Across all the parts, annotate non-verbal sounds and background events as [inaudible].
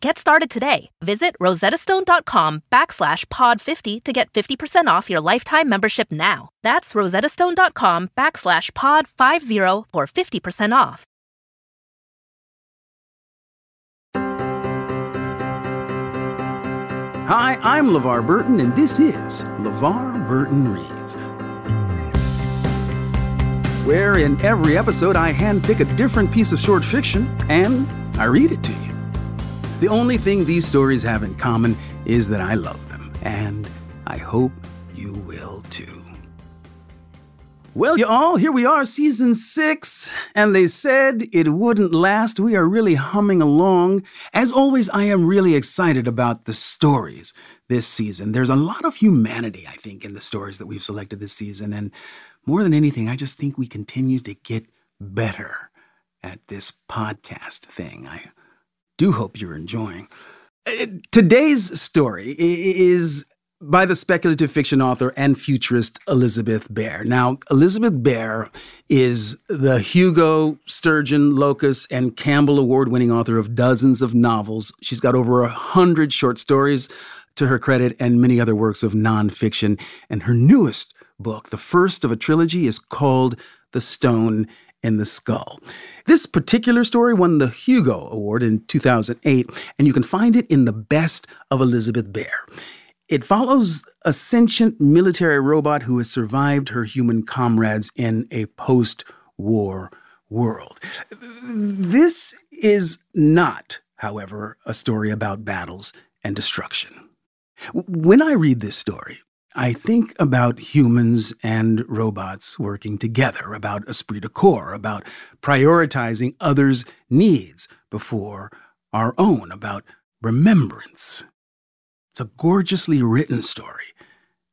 Get started today. Visit rosettastone.com backslash pod50 to get 50% off your lifetime membership now. That's rosettastone.com backslash pod50 for 50% off. Hi, I'm LeVar Burton, and this is LeVar Burton Reads. Where in every episode I handpick a different piece of short fiction and I read it to you. The only thing these stories have in common is that I love them, and I hope you will too. Well, y'all, here we are, season six, and they said it wouldn't last. We are really humming along. As always, I am really excited about the stories this season. There's a lot of humanity, I think, in the stories that we've selected this season, and more than anything, I just think we continue to get better at this podcast thing. I do hope you're enjoying. Uh, Today's story is by the speculative fiction author and futurist Elizabeth Bear. Now, Elizabeth Bear is the Hugo, Sturgeon, Locus, and Campbell award winning author of dozens of novels. She's got over a hundred short stories to her credit and many other works of nonfiction. And her newest book, the first of a trilogy, is called The Stone in the Skull. This particular story won the Hugo Award in 2008, and you can find it in The Best of Elizabeth Bear. It follows a sentient military robot who has survived her human comrades in a post war world. This is not, however, a story about battles and destruction. When I read this story, I think about humans and robots working together, about esprit de corps, about prioritizing others' needs before our own, about remembrance. It's a gorgeously written story,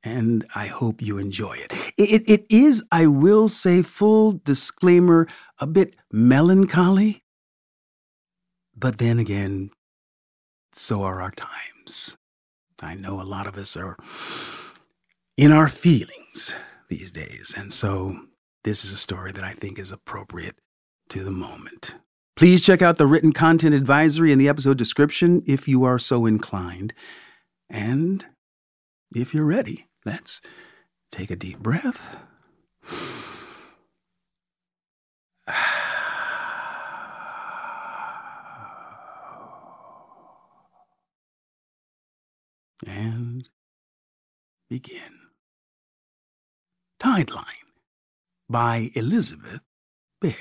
and I hope you enjoy it. It, it is, I will say, full disclaimer, a bit melancholy, but then again, so are our times. I know a lot of us are in our feelings these days, and so this is a story that I think is appropriate to the moment. Please check out the written content advisory in the episode description if you are so inclined. And if you're ready, let's take a deep breath. [sighs] And begin. Tideline by Elizabeth Bear.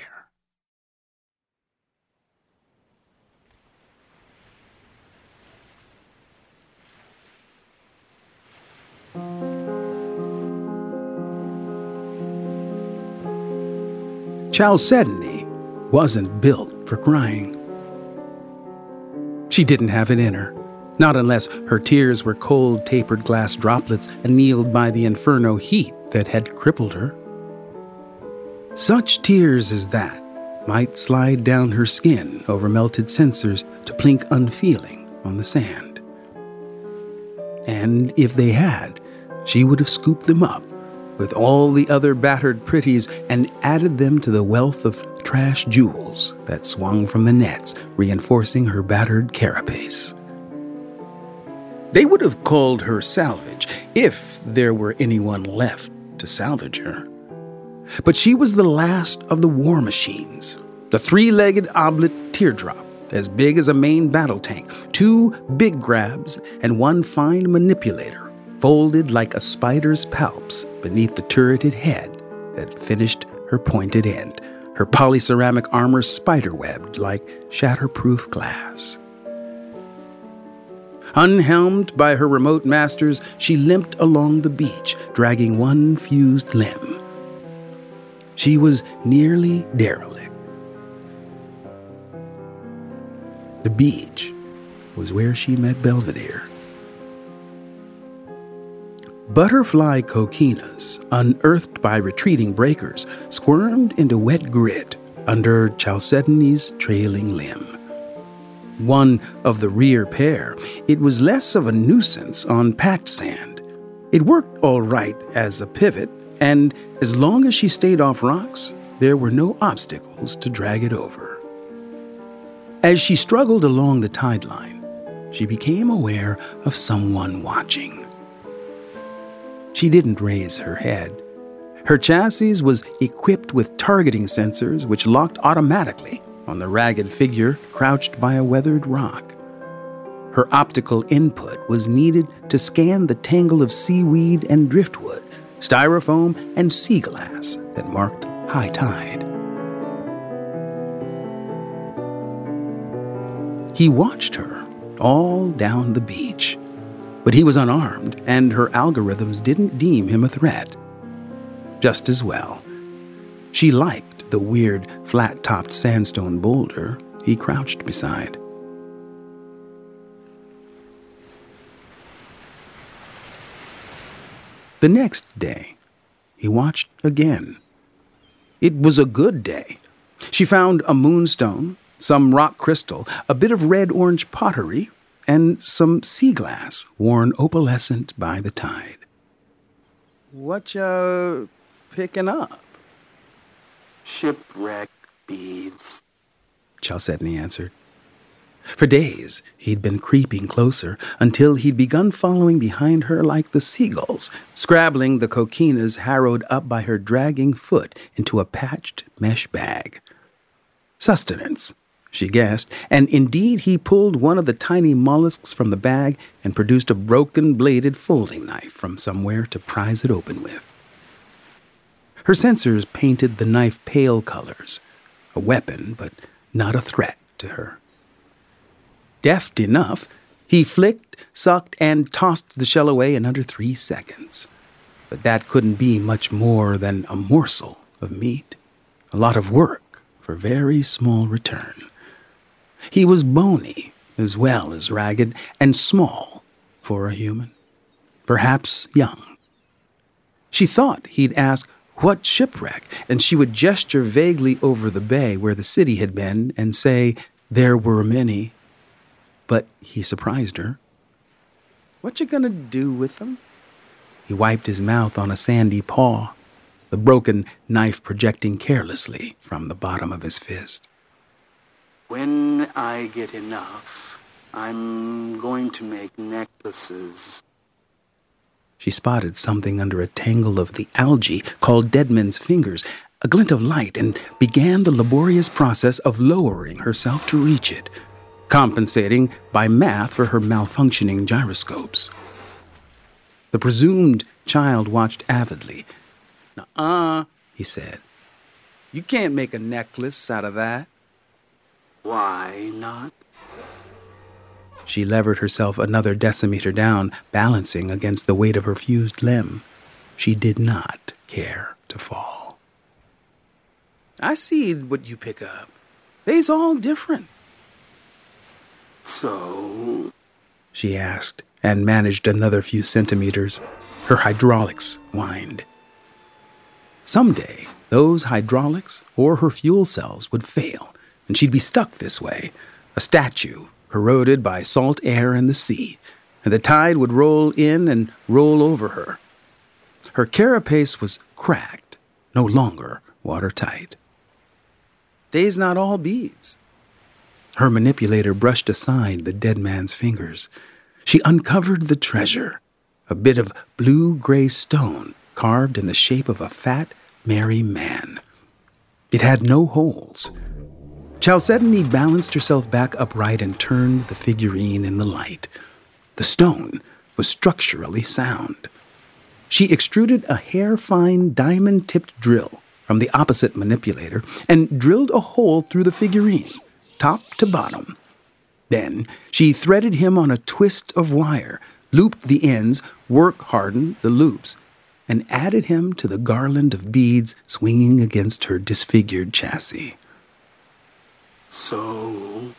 Chalcedony wasn't built for crying. She didn't have it in her, not unless her tears were cold, tapered glass droplets annealed by the inferno heat that had crippled her. Such tears as that might slide down her skin over melted sensors to plink unfeeling on the sand. And if they had, she would have scooped them up with all the other battered pretties and added them to the wealth of trash jewels that swung from the nets, reinforcing her battered carapace. They would have called her salvage if there were anyone left to salvage her. But she was the last of the war machines, the three legged oblate teardrop, as big as a main battle tank, two big grabs, and one fine manipulator, folded like a spider's palps beneath the turreted head that finished her pointed end, her polyceramic armor spiderwebbed like shatterproof glass. Unhelmed by her remote masters, she limped along the beach, dragging one fused limb. She was nearly derelict. The beach was where she met Belvedere. Butterfly coquinas, unearthed by retreating breakers, squirmed into wet grit under Chalcedony's trailing limb. One of the rear pair, it was less of a nuisance on packed sand. It worked all right as a pivot, and as long as she stayed off rocks, there were no obstacles to drag it over. As she struggled along the tide line, she became aware of someone watching. She didn't raise her head. Her chassis was equipped with targeting sensors which locked automatically on the ragged figure crouched by a weathered rock. Her optical input was needed to scan the tangle of seaweed and driftwood, styrofoam and sea glass that marked high tide. He watched her all down the beach but he was unarmed, and her algorithms didn't deem him a threat. Just as well. She liked the weird, flat topped sandstone boulder he crouched beside. The next day, he watched again. It was a good day. She found a moonstone, some rock crystal, a bit of red orange pottery, and some sea glass worn opalescent by the tide. What you picking up? Shipwreck beads, Chalcedony answered. For days, he'd been creeping closer until he'd begun following behind her like the seagulls, scrabbling the coquinas harrowed up by her dragging foot into a patched mesh bag. Sustenance, she guessed, and indeed he pulled one of the tiny mollusks from the bag and produced a broken bladed folding knife from somewhere to prise it open with. Her sensors painted the knife pale colors, a weapon, but not a threat to her. Deft enough, he flicked, sucked, and tossed the shell away in under three seconds. But that couldn't be much more than a morsel of meat, a lot of work for very small return. He was bony as well as ragged and small for a human, perhaps young. She thought he'd ask, What shipwreck? and she would gesture vaguely over the bay where the city had been and say, There were many. But he surprised her. What you gonna do with them? He wiped his mouth on a sandy paw, the broken knife projecting carelessly from the bottom of his fist. When I get enough, I'm going to make necklaces. She spotted something under a tangle of the algae called Deadman's Fingers, a glint of light, and began the laborious process of lowering herself to reach it, compensating by math for her malfunctioning gyroscopes. The presumed child watched avidly. Uh, he said. You can't make a necklace out of that. Why not? She levered herself another decimeter down, balancing against the weight of her fused limb. She did not care to fall. I see what you pick up. They's all different. So? She asked, and managed another few centimeters. Her hydraulics whined. Someday, those hydraulics or her fuel cells would fail, and she'd be stuck this way, a statue, corroded by salt air and the sea, and the tide would roll in and roll over her. Her carapace was cracked, no longer watertight. They's not all beads. Her manipulator brushed aside the dead man's fingers. She uncovered the treasure, a bit of blue gray stone carved in the shape of a fat, merry man. It had no holes, Chalcedony balanced herself back upright and turned the figurine in the light. The stone was structurally sound. She extruded a hair fine diamond tipped drill from the opposite manipulator and drilled a hole through the figurine, top to bottom. Then she threaded him on a twist of wire, looped the ends, work hardened the loops, and added him to the garland of beads swinging against her disfigured chassis. So,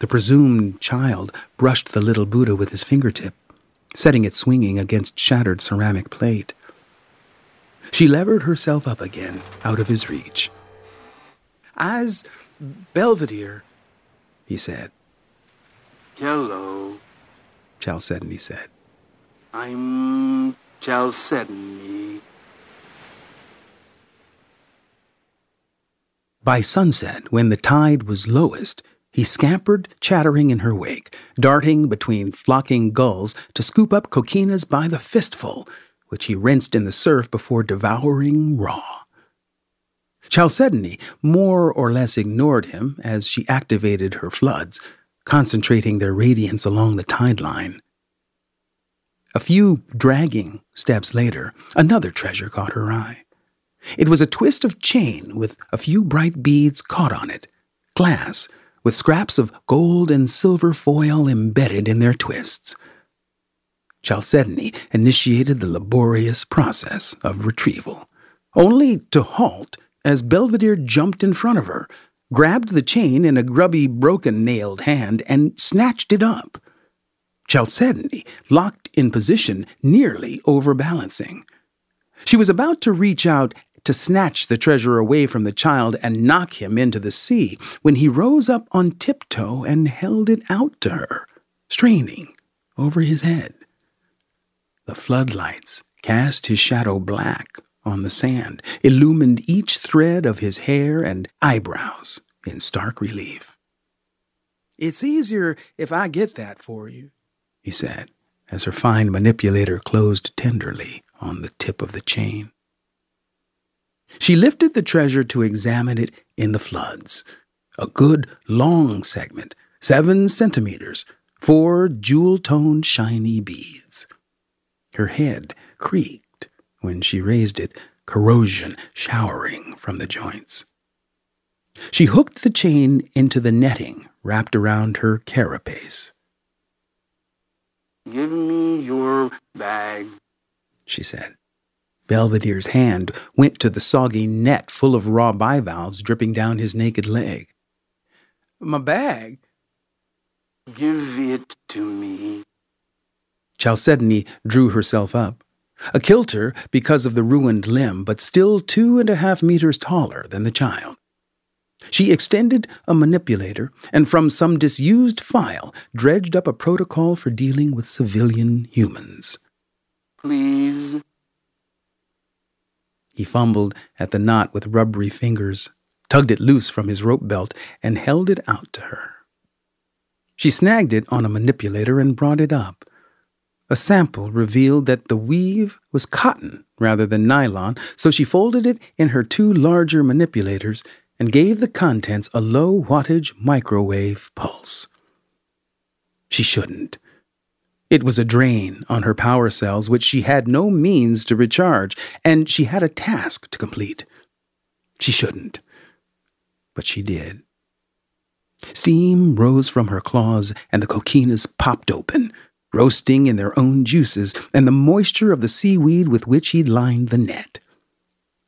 The presumed child brushed the little Buddha with his fingertip, setting it swinging against shattered ceramic plate. She levered herself up again out of his reach. As Belvedere, he said. hello, Chalcedony said. I'm Chalcedony. By sunset, when the tide was lowest, he scampered, chattering in her wake, darting between flocking gulls to scoop up coquinas by the fistful, which he rinsed in the surf before devouring raw. Chalcedony more or less ignored him as she activated her floods, concentrating their radiance along the tide line. A few dragging steps later, another treasure caught her eye. It was a twist of chain with a few bright beads caught on it, glass, with scraps of gold and silver foil embedded in their twists. Chalcedony initiated the laborious process of retrieval, only to halt as Belvedere jumped in front of her, grabbed the chain in a grubby, broken nailed hand, and snatched it up. Chalcedony locked in position, nearly overbalancing. She was about to reach out to snatch the treasure away from the child and knock him into the sea when he rose up on tiptoe and held it out to her, straining over his head. The floodlights cast his shadow black on the sand, illumined each thread of his hair and eyebrows in stark relief. It's easier if I get that for you, he said, as her fine manipulator closed tenderly on the tip of the chain. She lifted the treasure to examine it in the floods. A good long segment, seven centimeters, four jewel toned shiny beads. Her head creaked when she raised it, corrosion showering from the joints. She hooked the chain into the netting wrapped around her carapace. Give me your bag. she said. Belvedere's hand went to the soggy net full of raw bivalves dripping down his naked leg. My bag? Give it to me. Chalcedony drew herself up. A kilter because of the ruined limb, but still two and a half meters taller than the child. She extended a manipulator and from some disused file dredged up a protocol for dealing with civilian humans. Please. He fumbled at the knot with rubbery fingers, tugged it loose from his rope belt, and held it out to her. She snagged it on a manipulator and brought it up. A sample revealed that the weave was cotton rather than nylon, so she folded it in her two larger manipulators and gave the contents a low wattage microwave pulse. She shouldn't. It was a drain on her power cells, which she had no means to recharge, and she had a task to complete. She shouldn't. But she did. Steam rose from her claws, and the coquinas popped open, roasting in their own juices and the moisture of the seaweed with which he'd lined the net.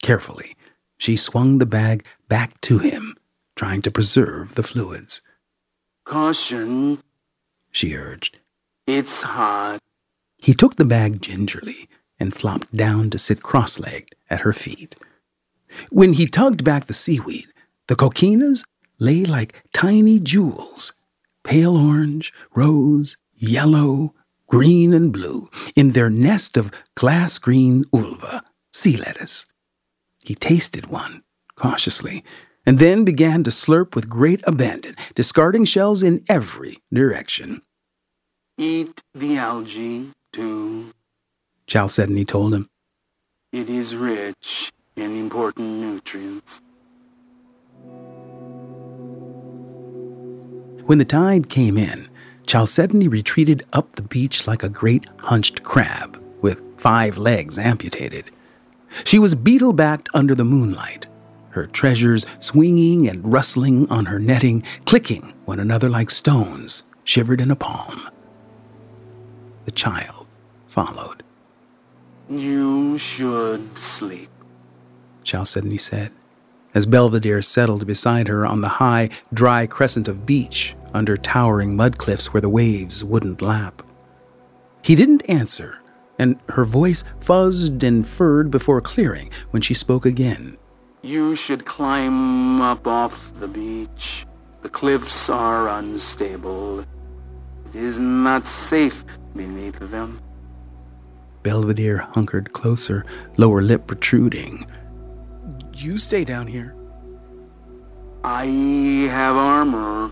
Carefully, she swung the bag back to him, trying to preserve the fluids. Caution. She urged. It's hot. He took the bag gingerly and flopped down to sit cross legged at her feet. When he tugged back the seaweed, the coquinas lay like tiny jewels, pale orange, rose, yellow, green, and blue, in their nest of glass green ulva, sea lettuce. He tasted one, cautiously, and then began to slurp with great abandon, discarding shells in every direction. Eat the algae, too. Chalcedony told him. It is rich in important nutrients. When the tide came in, Chalcedony retreated up the beach like a great hunched crab, with five legs amputated. She was beetle backed under the moonlight, her treasures swinging and rustling on her netting, clicking one another like stones shivered in a palm. The child followed. You should sleep. Chalcedony said, as Belvedere settled beside her on the high, dry crescent of beach under towering mud cliffs where the waves wouldn't lap. He didn't answer, and her voice fuzzed and furred before clearing when she spoke again. You should climb up off the beach. The cliffs are unstable. It is not safe beneath them. Belvedere hunkered closer, lower lip protruding. You stay down here. I have armor,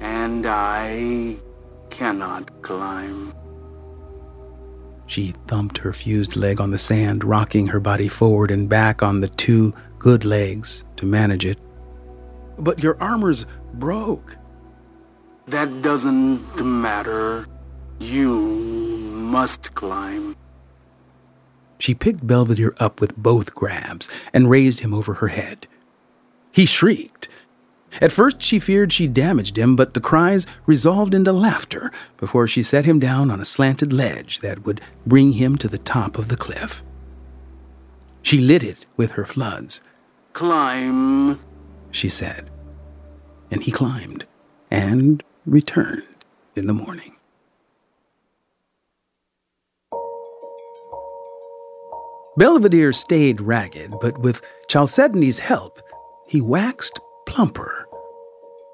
and I cannot climb. She thumped her fused leg on the sand, rocking her body forward and back on the two good legs to manage it. But your armor's broke. That doesn't matter. You must climb. She picked Belvedere up with both grabs and raised him over her head. He shrieked. At first, she feared she damaged him, but the cries resolved into laughter before she set him down on a slanted ledge that would bring him to the top of the cliff. She lit it with her floods. Climb, she said. And he climbed and returned in the morning. Belvedere stayed ragged, but with Chalcedony's help, he waxed plumper.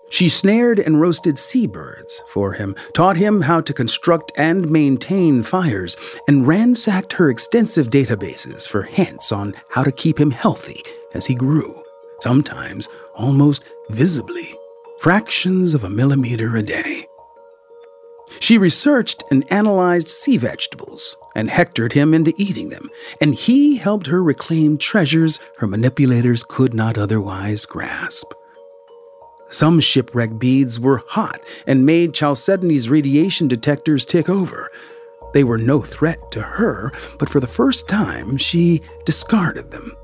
She snared and roasted seabirds for him, taught him how to construct and maintain fires, and ransacked her extensive databases for hints on how to keep him healthy as he grew, sometimes almost visibly, fractions of a millimeter a day. She researched and analyzed sea vegetables and hectored him into eating them, and he helped her reclaim treasures her manipulators could not otherwise grasp. Some shipwreck beads were hot and made Chalcedony's radiation detectors tick over. They were no threat to her, but for the first time she discarded them.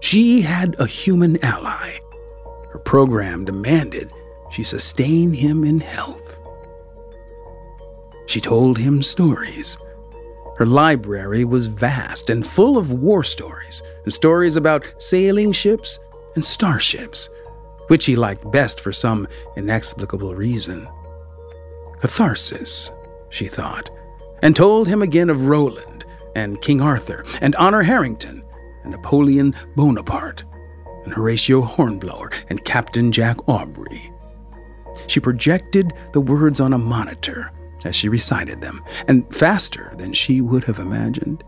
She had a human ally. Her program demanded she sustain him in health. She told him stories. Her library was vast and full of war stories, and stories about sailing ships and starships, which he liked best for some inexplicable reason. Catharsis, she thought, and told him again of Roland and King Arthur and Honor Harrington and Napoleon Bonaparte and Horatio Hornblower and Captain Jack Aubrey. She projected the words on a monitor as she recited them, and faster than she would have imagined,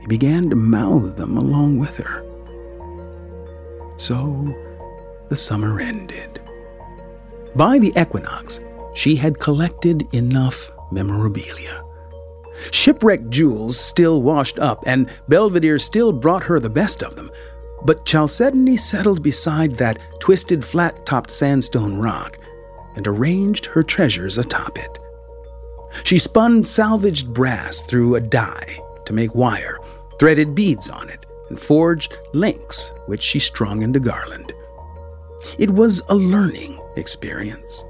he began to mouth them along with her. So the summer ended. By the equinox, she had collected enough memorabilia. Shipwrecked jewels still washed up, and Belvedere still brought her the best of them. But Chalcedony settled beside that twisted, flat topped sandstone rock and arranged her treasures atop it. She spun salvaged brass through a die to make wire, threaded beads on it, and forged links, which she strung into garland. It was a learning experience.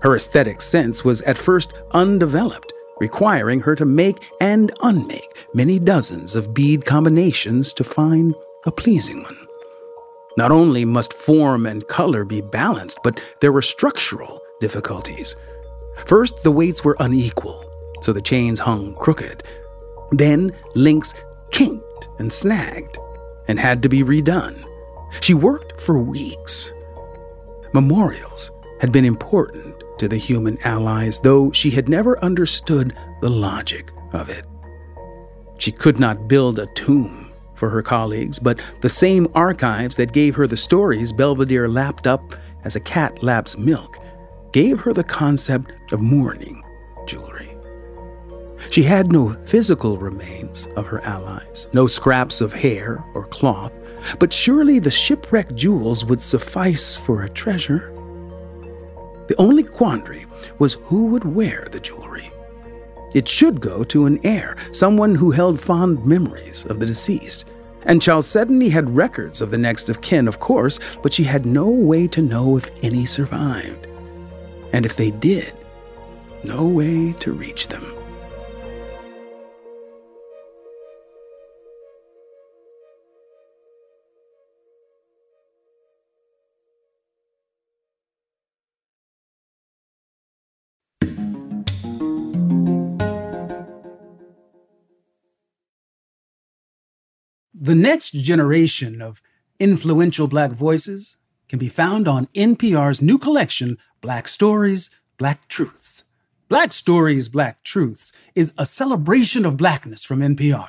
Her aesthetic sense was at first undeveloped, requiring her to make and unmake many dozens of bead combinations to find a pleasing one. Not only must form and color be balanced, but there were structural difficulties. First, the weights were unequal, so the chains hung crooked. Then, links kinked and snagged and had to be redone. She worked for weeks. Memorials had been important to the human allies, though she had never understood the logic of it. She could not build a tomb for her colleagues, but the same archives that gave her the stories Belvedere lapped up as a cat laps milk gave her the concept of mourning jewelry. She had no physical remains of her allies, no scraps of hair or cloth, but surely the shipwrecked jewels would suffice for a treasure. The only quandary was who would wear the jewelry. It should go to an heir, someone who held fond memories of the deceased, And Chalcedony had records of the next of kin, of course, but she had no way to know if any survived. And if they did, no way to reach them. The next generation of influential Black voices can be found on NPR's new collection, Black Stories, Black Truths. Black Stories, Black Truths is a celebration of Blackness from NPR.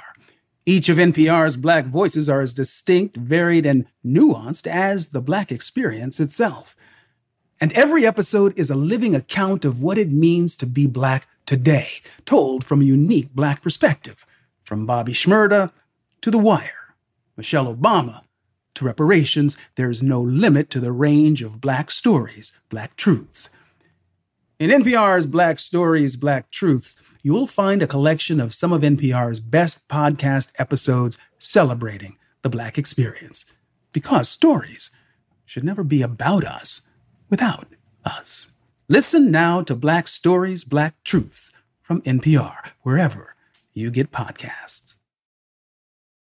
Each of NPR's Black voices are as distinct, varied, and nuanced as the Black experience itself. And every episode is a living account of what it means to be Black today, told from a unique Black perspective. From Bobby Shmurda to The Wire. Michelle Obama. To reparations, there's no limit to the range of Black stories, Black truths. In NPR's Black Stories, Black Truths, you'll find a collection of some of NPR's best podcast episodes celebrating the Black experience. Because stories should never be about us without us. Listen now to Black Stories, Black Truths from NPR, wherever you get podcasts.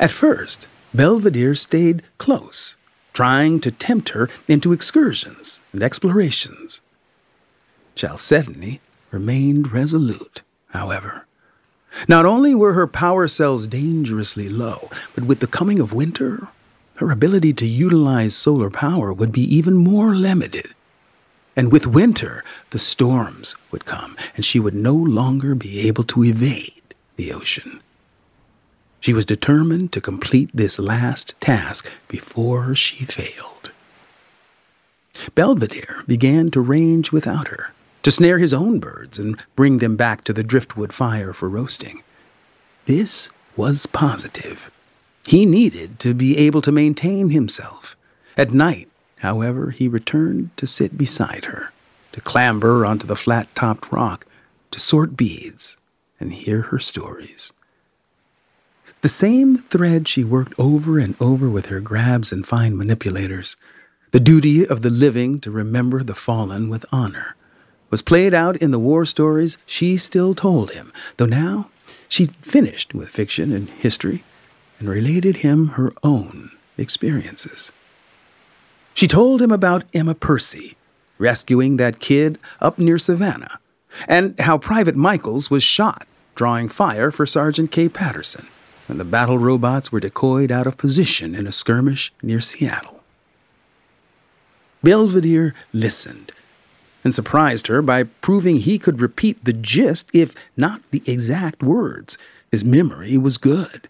At first, Belvedere stayed close, trying to tempt her into excursions and explorations. Chalcedony remained resolute, however. Not only were her power cells dangerously low, but with the coming of winter, her ability to utilize solar power would be even more limited. And with winter, the storms would come, and she would no longer be able to evade the ocean. She was determined to complete this last task before she failed. Belvedere began to range without her, to snare his own birds and bring them back to the driftwood fire for roasting. This was positive. He needed to be able to maintain himself. At night, however, he returned to sit beside her, to clamber onto the flat topped rock, to sort beads and hear her stories. The same thread she worked over and over with her grabs and fine manipulators, the duty of the living to remember the fallen with honor, was played out in the war stories she still told him, though now she'd finished with fiction and history and related him her own experiences. She told him about Emma Percy, rescuing that kid up near Savannah, and how Private Michaels was shot drawing fire for Sergeant K. Patterson when the battle robots were decoyed out of position in a skirmish near Seattle. Belvedere listened and surprised her by proving he could repeat the gist, if not the exact words. His memory was good,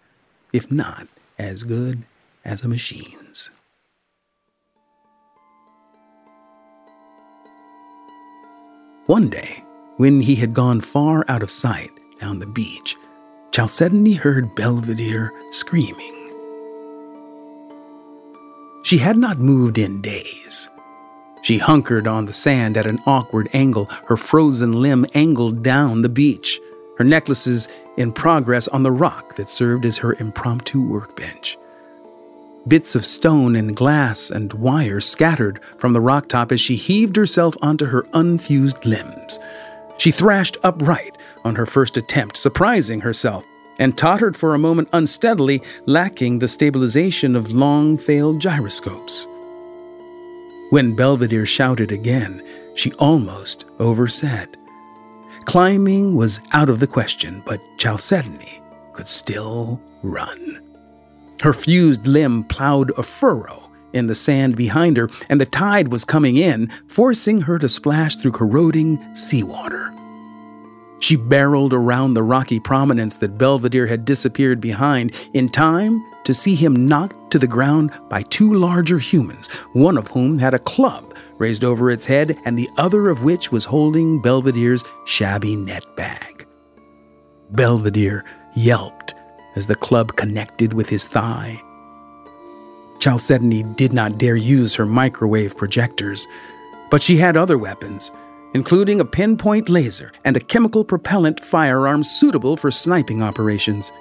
if not as good as a machine's. One day, when he had gone far out of sight down the beach, Chalcedony heard Belvedere screaming. She had not moved in days. She hunkered on the sand at an awkward angle, her frozen limb angled down the beach, her necklaces in progress on the rock that served as her impromptu workbench. Bits of stone and glass and wire scattered from the rock top as she heaved herself onto her unfused limbs. She thrashed upright on her first attempt, surprising herself, and tottered for a moment unsteadily, lacking the stabilization of long failed gyroscopes. When Belvedere shouted again, she almost oversaid. Climbing was out of the question, but Chalcedony could still run. Her fused limb plowed a furrow in the sand behind her, and the tide was coming in, forcing her to splash through corroding seawater. She barreled around the rocky prominence that Belvedere had disappeared behind in time to see him knocked to the ground by two larger humans, one of whom had a club raised over its head and the other of which was holding Belvedere's shabby net bag. Belvedere yelped as the club connected with his thigh. Chalcedony did not dare use her microwave projectors, but she had other weapons including a pinpoint laser and a chemical propellant firearm suitable for sniping operations.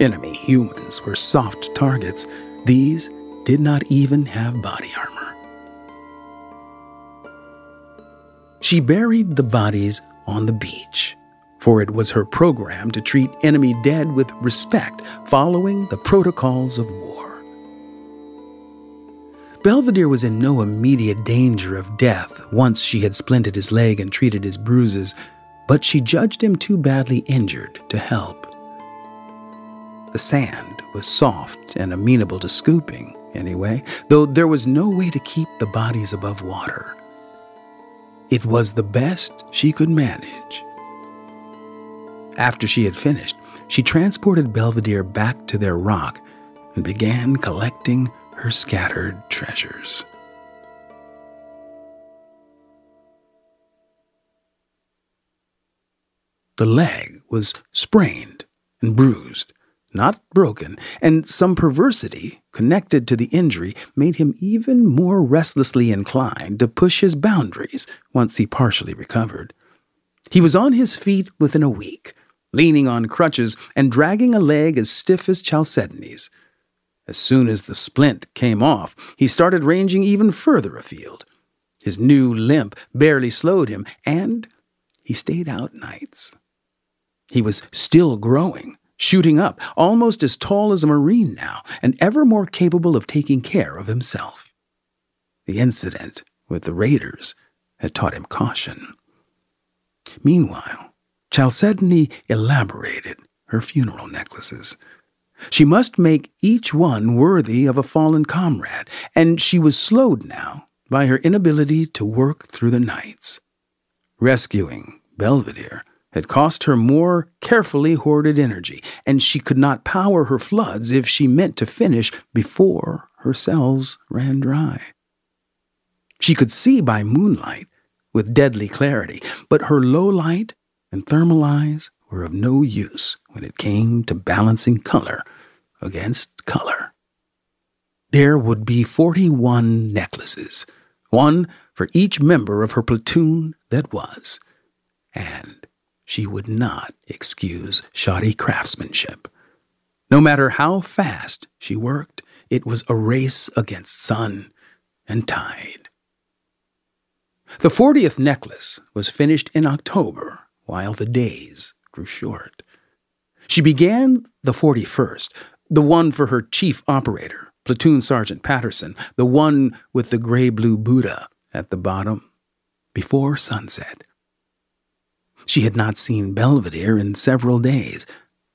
Enemy humans were soft targets. These did not even have body armor. She buried the bodies on the beach, for it was her program to treat enemy dead with respect following the protocols of war. Belvedere was in no immediate danger of death once she had splinted his leg and treated his bruises, but she judged him too badly injured to help. The sand was soft and amenable to scooping, anyway, though there was no way to keep the bodies above water. It was the best she could manage. After she had finished, she transported Belvedere back to their rock and began collecting her scattered treasures. The leg was sprained and bruised, not broken, and some perversity connected to the injury made him even more restlessly inclined to push his boundaries once he partially recovered. He was on his feet within a week, leaning on crutches and dragging a leg as stiff as Chalcedony's. As soon as the splint came off, he started ranging even further afield. His new limp barely slowed him, and he stayed out nights. He was still growing, shooting up, almost as tall as a Marine now, and ever more capable of taking care of himself. The incident with the raiders had taught him caution. Meanwhile, Chalcedony elaborated her funeral necklaces. She must make each one worthy of a fallen comrade, and she was slowed now by her inability to work through the nights. Rescuing Belvedere had cost her more carefully hoarded energy, and she could not power her floods if she meant to finish before her cells ran dry. She could see by moonlight with deadly clarity, but her low light and thermal eyes were of no use when it came to balancing color against color. There would be 41 necklaces, one for each member of her platoon that was, and she would not excuse shoddy craftsmanship. No matter how fast she worked, it was a race against sun and tide. The 40th necklace was finished in October while the days grew short. She began the 41st, the one for her chief operator, Platoon Sergeant Patterson, the one with the gray blue Buddha at the bottom, before sunset. She had not seen Belvedere in several days,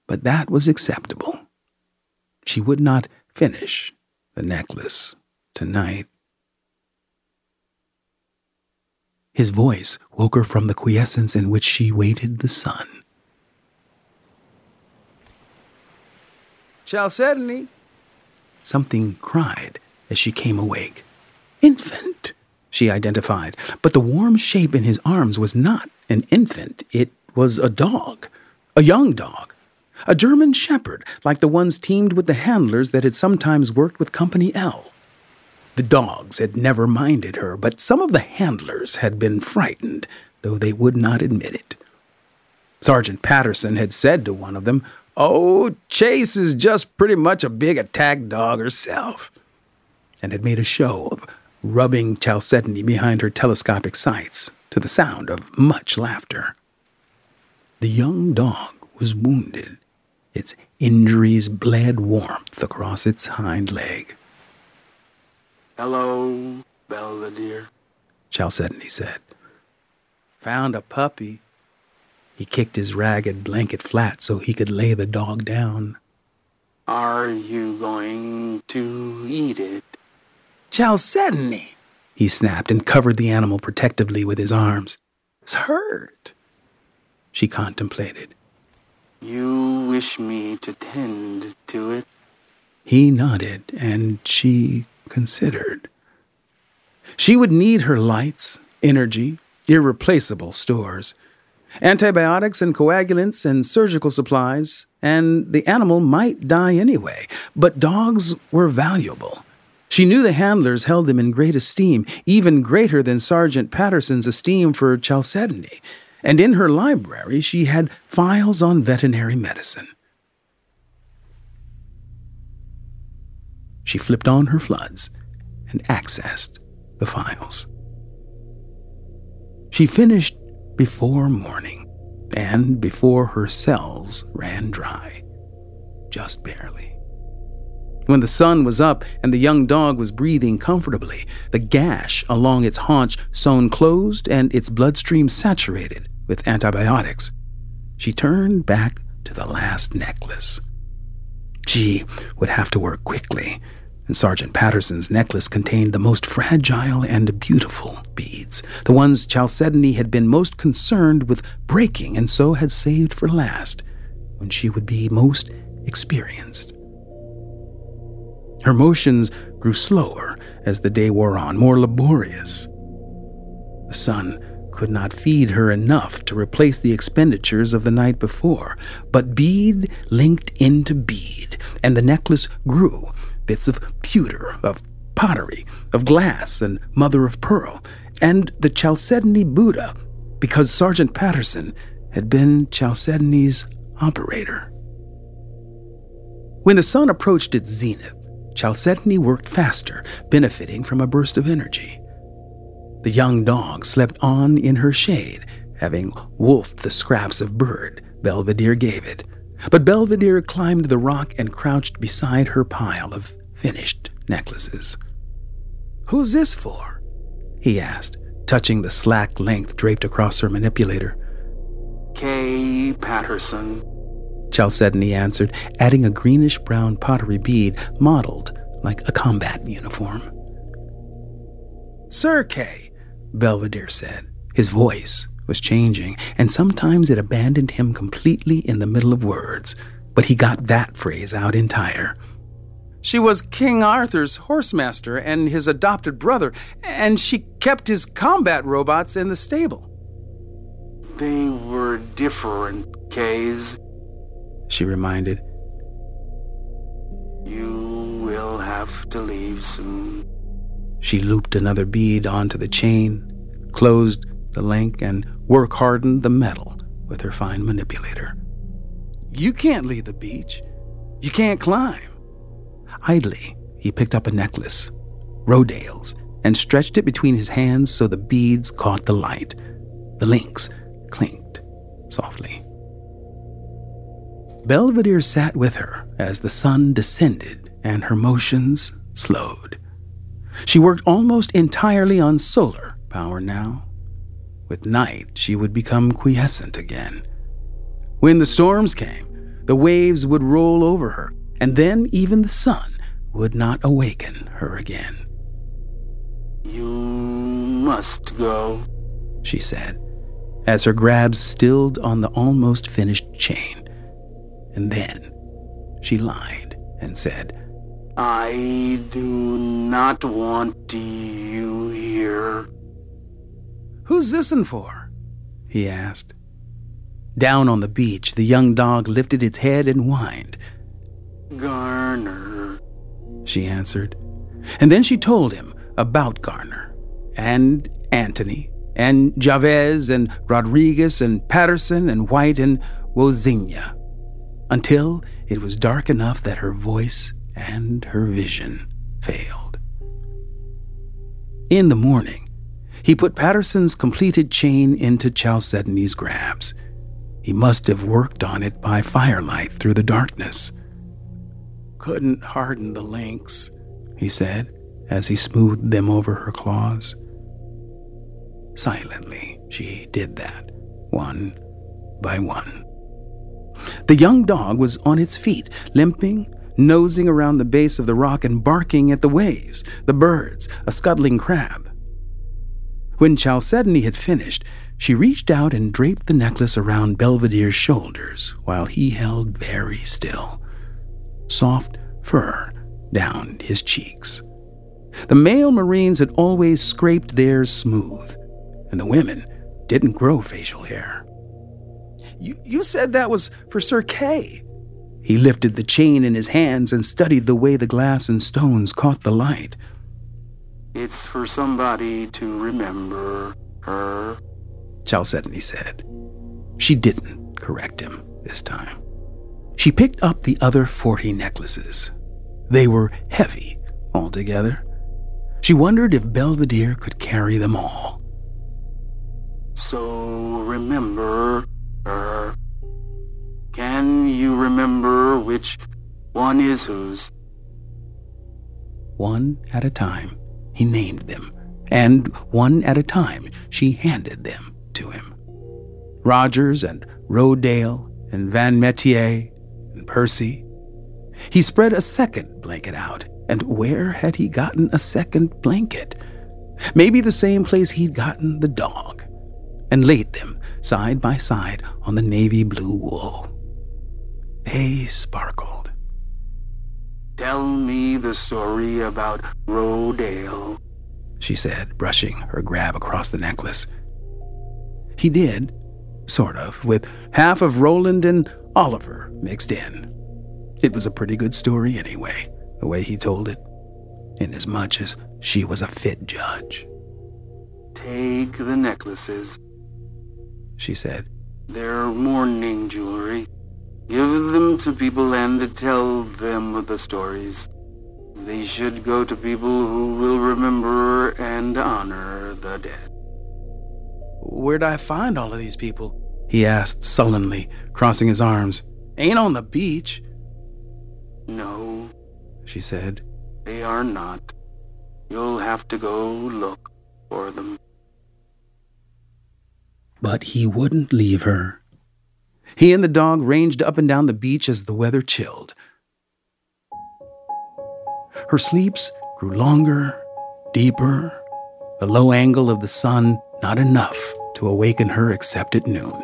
but that was acceptable. She would not finish the necklace tonight. His voice woke her from the quiescence in which she waited the sun. Chalcedony, something cried as she came awake. Infant, she identified, but the warm shape in his arms was not an infant, it was a dog, a young dog, a German shepherd like the ones teamed with the handlers that had sometimes worked with Company L. The dogs had never minded her, but some of the handlers had been frightened, though they would not admit it. Sergeant Patterson had said to one of them, Oh, Chase is just pretty much a big attack dog herself, and had made a show of rubbing Chalcedony behind her telescopic sights to the sound of much laughter. The young dog was wounded. Its injuries bled warmth across its hind leg. Hello, Belvedere, Chalcedony said. Found a puppy. He kicked his ragged blanket flat so he could lay the dog down. Are you going to eat it? Chalcedony, he snapped and covered the animal protectively with his arms. It's hurt. She contemplated. You wish me to tend to it? He nodded, and she considered. She would need her lights, energy, irreplaceable stores, antibiotics and coagulants and surgical supplies, and the animal might die anyway. But dogs were valuable. She knew the handlers held them in great esteem, even greater than Sergeant Patterson's esteem for Chalcedony. And in her library, she had files on veterinary medicine. She flipped on her floods and accessed the files. She finished before morning and before her cells ran dry, just barely. When the sun was up and the young dog was breathing comfortably, the gash along its haunch sewn closed and its bloodstream saturated with antibiotics, she turned back to the last necklace. She would have to work quickly, and Sergeant Patterson's necklace contained the most fragile and beautiful beads, the ones Chalcedony had been most concerned with breaking and so had saved for last, when she would be most experienced. Her motions grew slower as the day wore on, more laborious. The sun could not feed her enough to replace the expenditures of the night before, but bead linked into bead, and the necklace grew bits of pewter, of pottery, of glass, and mother of pearl, and the Chalcedony Buddha, because Sergeant Patterson had been Chalcedony's operator. When the sun approached its zenith, Chalcedony worked faster, benefiting from a burst of energy. The young dog slept on in her shade, having wolfed the scraps of bird Belvedere gave it. But Belvedere climbed the rock and crouched beside her pile of finished necklaces. Who's this for? he asked, touching the slack length draped across her manipulator. K. Patterson. Chalcedony answered, adding a greenish brown pottery bead modeled like a combat uniform. Sir Kay, Belvedere said. His voice was changing, and sometimes it abandoned him completely in the middle of words, but he got that phrase out entire. She was King Arthur's horsemaster and his adopted brother, and she kept his combat robots in the stable. They were different, Kays. She reminded. You will have to leave soon. She looped another bead onto the chain, closed the link, and work hardened the metal with her fine manipulator. You can't leave the beach. You can't climb. Idly, he picked up a necklace, Rodale's, and stretched it between his hands so the beads caught the light. The links clinked softly. Belvedere sat with her as the sun descended and her motions slowed. She worked almost entirely on solar power now. With night, she would become quiescent again. When the storms came, the waves would roll over her, and then even the sun would not awaken her again. You must go, she said, as her grabs stilled on the almost finished chain. And then she lied and said, I do not want you here. Who's this'n for? he asked. Down on the beach, the young dog lifted its head and whined. Garner, she answered. And then she told him about Garner, and Antony, and Javez, and Rodriguez, and Patterson, and White, and Wozinha, until it was dark enough that her voice and her vision failed. In the morning, he put Patterson's completed chain into Chalcedony's grabs. He must have worked on it by firelight through the darkness. Couldn't harden the links, he said as he smoothed them over her claws. Silently, she did that, one by one. The young dog was on its feet, limping, nosing around the base of the rock and barking at the waves, the birds, a scuttling crab. When Chalcedony had finished, she reached out and draped the necklace around Belvedere's shoulders while he held very still. Soft fur downed his cheeks. The male Marines had always scraped theirs smooth, and the women didn't grow facial hair. You, you said that was for Sir Kay. He lifted the chain in his hands and studied the way the glass and stones caught the light. It's for somebody to remember her, Chalcedony said. She didn't correct him this time. She picked up the other forty necklaces. They were heavy altogether. She wondered if Belvedere could carry them all. So remember her. Can you remember which one is whose? One at a time, he named them, and one at a time, she handed them to him. Rogers and Rodale and Van Metier and Percy. He spread a second blanket out, and where had he gotten a second blanket? Maybe the same place he'd gotten the dog, and laid them side by side on the navy blue wool. They sparkled. Tell me the story about Rodale, she said, brushing her grab across the necklace. He did, sort of, with half of Roland and Oliver mixed in. It was a pretty good story anyway, the way he told it, inasmuch as she was a fit judge. Take the necklaces, she said. They're mourning jewelry. Give them to people and tell them the stories. They should go to people who will remember and honor the dead. Where'd I find all of these people? He asked sullenly, crossing his arms. Ain't on the beach. No, she said. They are not. You'll have to go look for them. But he wouldn't leave her. He and the dog ranged up and down the beach as the weather chilled. Her sleeps grew longer, deeper, the low angle of the sun not enough to awaken her except at noon.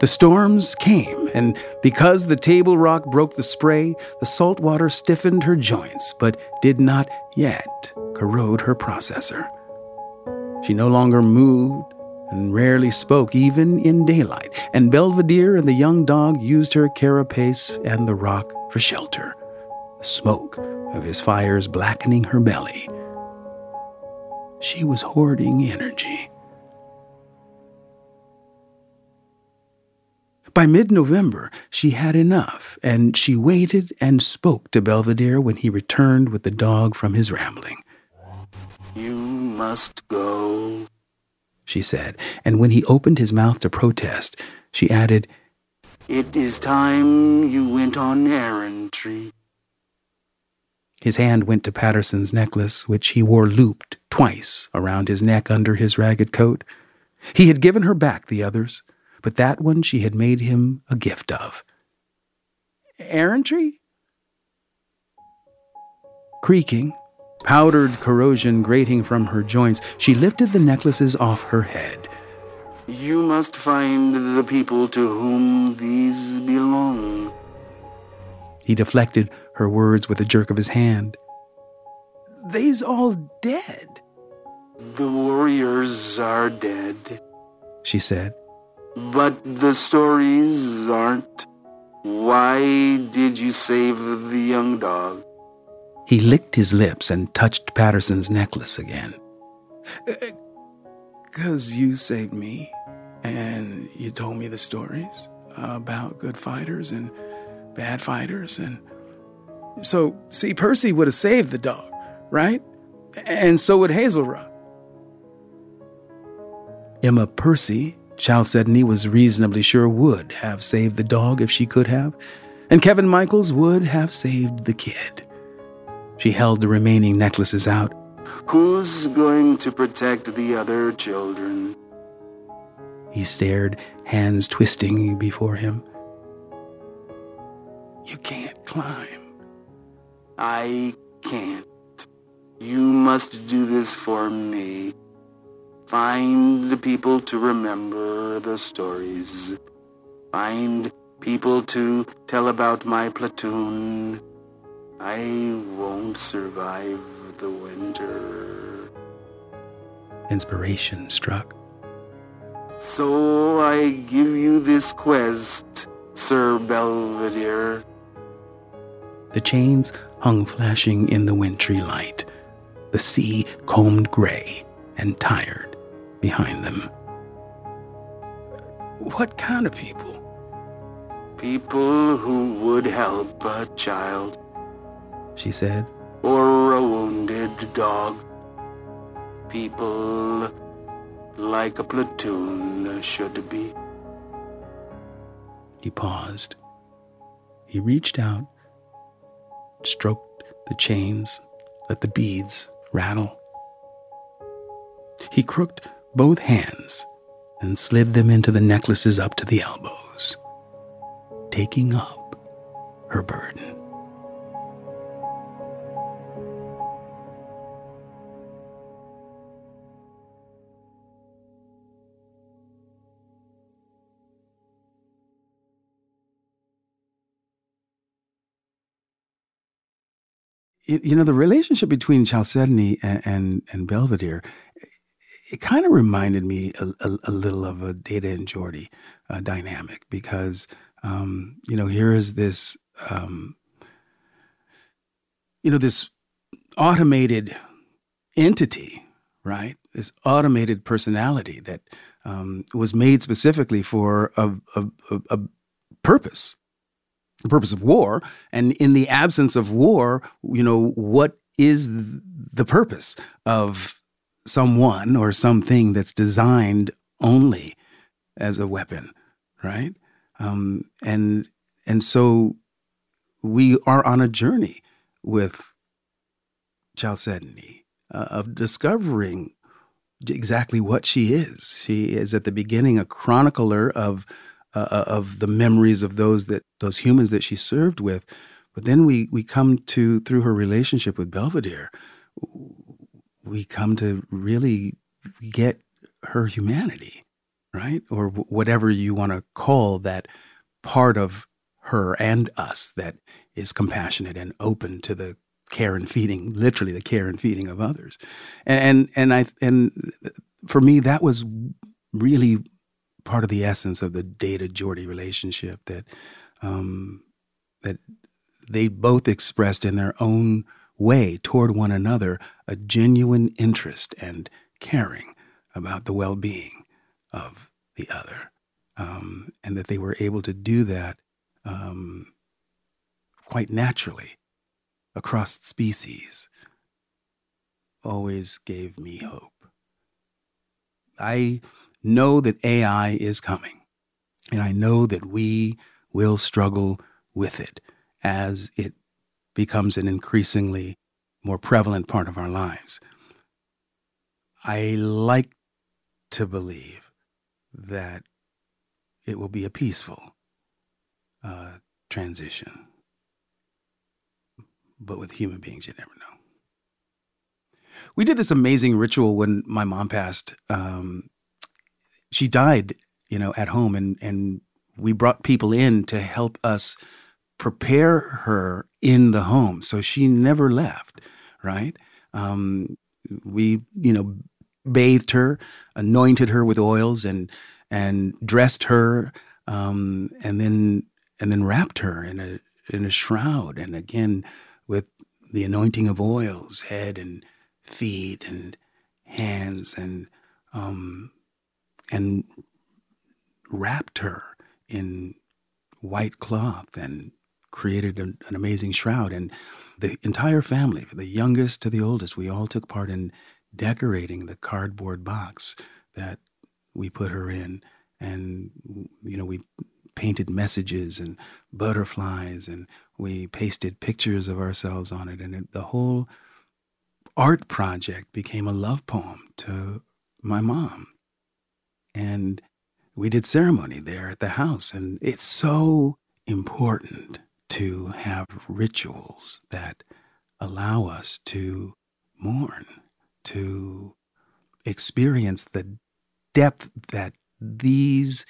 The storms came, and because the table rock broke the spray, the salt water stiffened her joints, but did not yet corrode her processor. She no longer moved and rarely spoke, even in daylight, and Belvedere and the young dog used her carapace and the rock for shelter, the smoke of his fires blackening her belly. She was hoarding energy. By mid November, she had enough, and she waited and spoke to Belvedere when he returned with the dog from his rambling. You must go, she said, and when he opened his mouth to protest, she added, It is time you went on errantry. His hand went to Patterson's necklace, which he wore looped twice around his neck under his ragged coat. He had given her back the others, but that one she had made him a gift of. Errantry? Creaking, powdered corrosion grating from her joints, she lifted the necklaces off her head. You must find the people to whom these belong. He deflected her words with a jerk of his hand. They's all dead. The warriors are dead, she said. But the stories aren't. Why did you save the young dog? He licked his lips and touched Patterson's necklace again. Because you saved me, and you told me the stories about good fighters and bad fighters. And so, see, Percy would have saved the dog, right? And so would Hazelrod. Emma Percy, Chalcedony was reasonably sure would have saved the dog if she could have, and Kevin Michaels would have saved the kid. She held the remaining necklaces out. Who's going to protect the other children? He stared, hands twisting before him. You can't climb. I can't. You must do this for me. Find the people to remember the stories. Find people to tell about my platoon. I won't survive the winter. Inspiration struck. So I give you this quest, Sir Belvedere. The chains hung flashing in the wintry light. The sea combed gray and tired behind them. What kind of people? People who would help a child, she said. Or a wounded dog. People like a platoon should be. He paused. He reached out, stroked the chains, let the beads rattle. He crooked both hands and slid them into the necklaces up to the elbows, taking up her burden. You know the relationship between Chalcedony and, and, and Belvedere it kind of reminded me a, a, a, little of a Data and Geordi uh, dynamic because, um, you know, here is this, um, you know, this automated entity, right? This automated personality that um, was made specifically for a, a, a purpose, the purpose of war. And in the absence of war, you know, what is the purpose of someone or something that's designed only as a weapon, right? Um, and and so we are on a journey with Chalcedony uh, of discovering exactly what she is. She is at the beginning a chronicler of uh, uh of the memories of those that those humans that she served with, but then we we come to through her relationship with Belvedere we come to really get her humanity, right? Or w- whatever you want to call that part of her and us that is compassionate and open to the care and feeding, literally the care and feeding of others. And and I and for me that was really part of the essence of the Data Geordi relationship that um, that they both expressed in their own way toward one another a genuine interest and caring about the well being of the other. Um, and that they were able to do that um, quite naturally across species always gave me hope. I know that AI is coming, and I know that we will struggle with it as it becomes an increasingly more prevalent part of our lives. I like to believe that it will be a peaceful uh, transition. But with human beings, you never know. We did this amazing ritual when my mom passed. Um, she died, you know, at home, and and we brought people in to help us prepare her in the home. So she never left, right? Um, we, you know, bathed her, anointed her with oils, and and dressed her, um, and then and then wrapped her in a in a shroud, and again with the anointing of oils, head and feet and hands, and um, and wrapped her in white cloth and created an, an, amazing shroud. And the entire family, from the youngest to the oldest, we all took part in decorating the cardboard box that we put her in. And, you know, we painted messages and butterflies and we pasted pictures of ourselves on it. And it, the whole art project became a love poem to my mom. And we did ceremony there at the house. And it's so important to have rituals that allow us to mourn, to experience the depth that these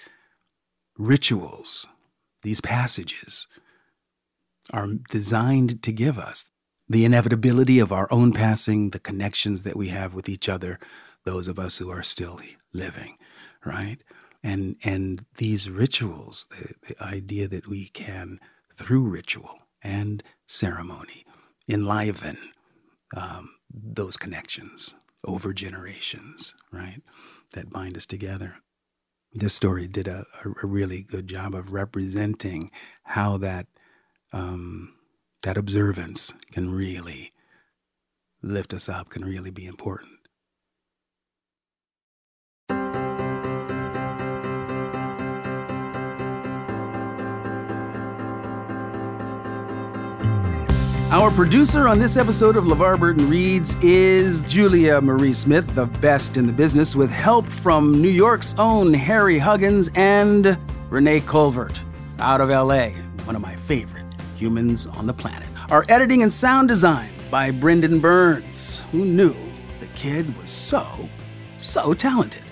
rituals, these passages, are designed to give us. The inevitability of our own passing, the connections that we have with each other, those of us who are still living, right? And, and these rituals, the, the idea that we can, through ritual and ceremony, enliven um, those connections over generations, right? That bind us together. This story did a, a really good job of representing how that um, that observance can really lift us up, can really be important. Our producer on this episode of LeVar Burton Reads is Julia Marie Smith, the best in the business, with help from New York's own Harry Huggins and Renee Colvert out of LA, one of my favorite humans on the planet. Our editing and sound design by Brendan Burns. Who knew the kid was so, so talented?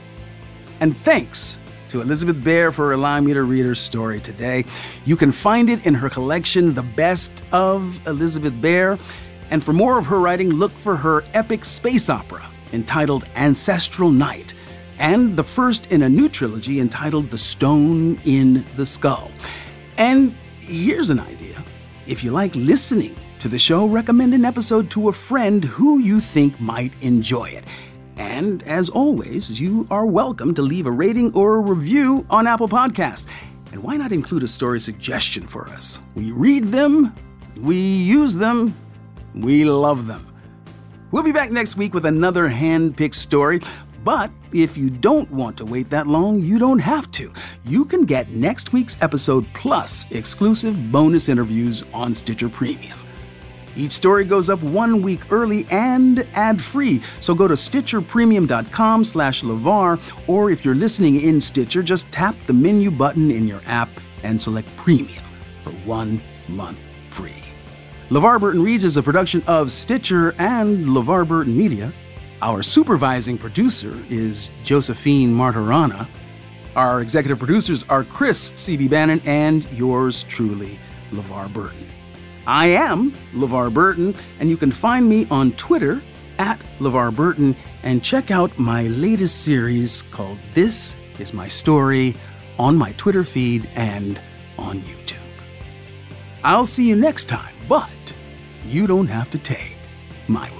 And thanks to Elizabeth Bear for allowing me to read her story today. You can find it in her collection, The Best of Elizabeth Bear. And for more of her writing, look for her epic space opera entitled Ancestral Night, and the first in a new trilogy entitled The Stone in the Skull. And here's an idea if you like listening to the show, recommend an episode to a friend who you think might enjoy it. And as always, you are welcome to leave a rating or a review on Apple Podcasts. And why not include a story suggestion for us? We read them, we use them, we love them. We'll be back next week with another hand picked story. But if you don't want to wait that long, you don't have to. You can get next week's episode plus exclusive bonus interviews on Stitcher Premium. Each story goes up one week early and ad-free, so go to stitcherpremium.com slash LeVar, or if you're listening in Stitcher, just tap the menu button in your app and select Premium for one month free. LeVar Burton Reads is a production of Stitcher and LeVar Burton Media. Our supervising producer is Josephine Martirana. Our executive producers are Chris C.B. Bannon and yours truly, LeVar Burton. I am LeVar Burton, and you can find me on Twitter at LeVar Burton and check out my latest series called This Is My Story on my Twitter feed and on YouTube. I'll see you next time, but you don't have to take my word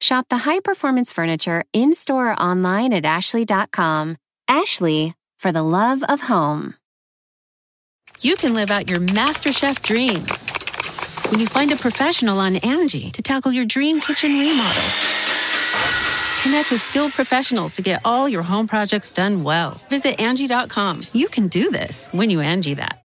Shop the high performance furniture in store or online at Ashley.com. Ashley, for the love of home. You can live out your MasterChef dreams when you find a professional on Angie to tackle your dream kitchen remodel Connect with skilled professionals to get all your home projects done well. Visit Angie.com. You can do this when you Angie that.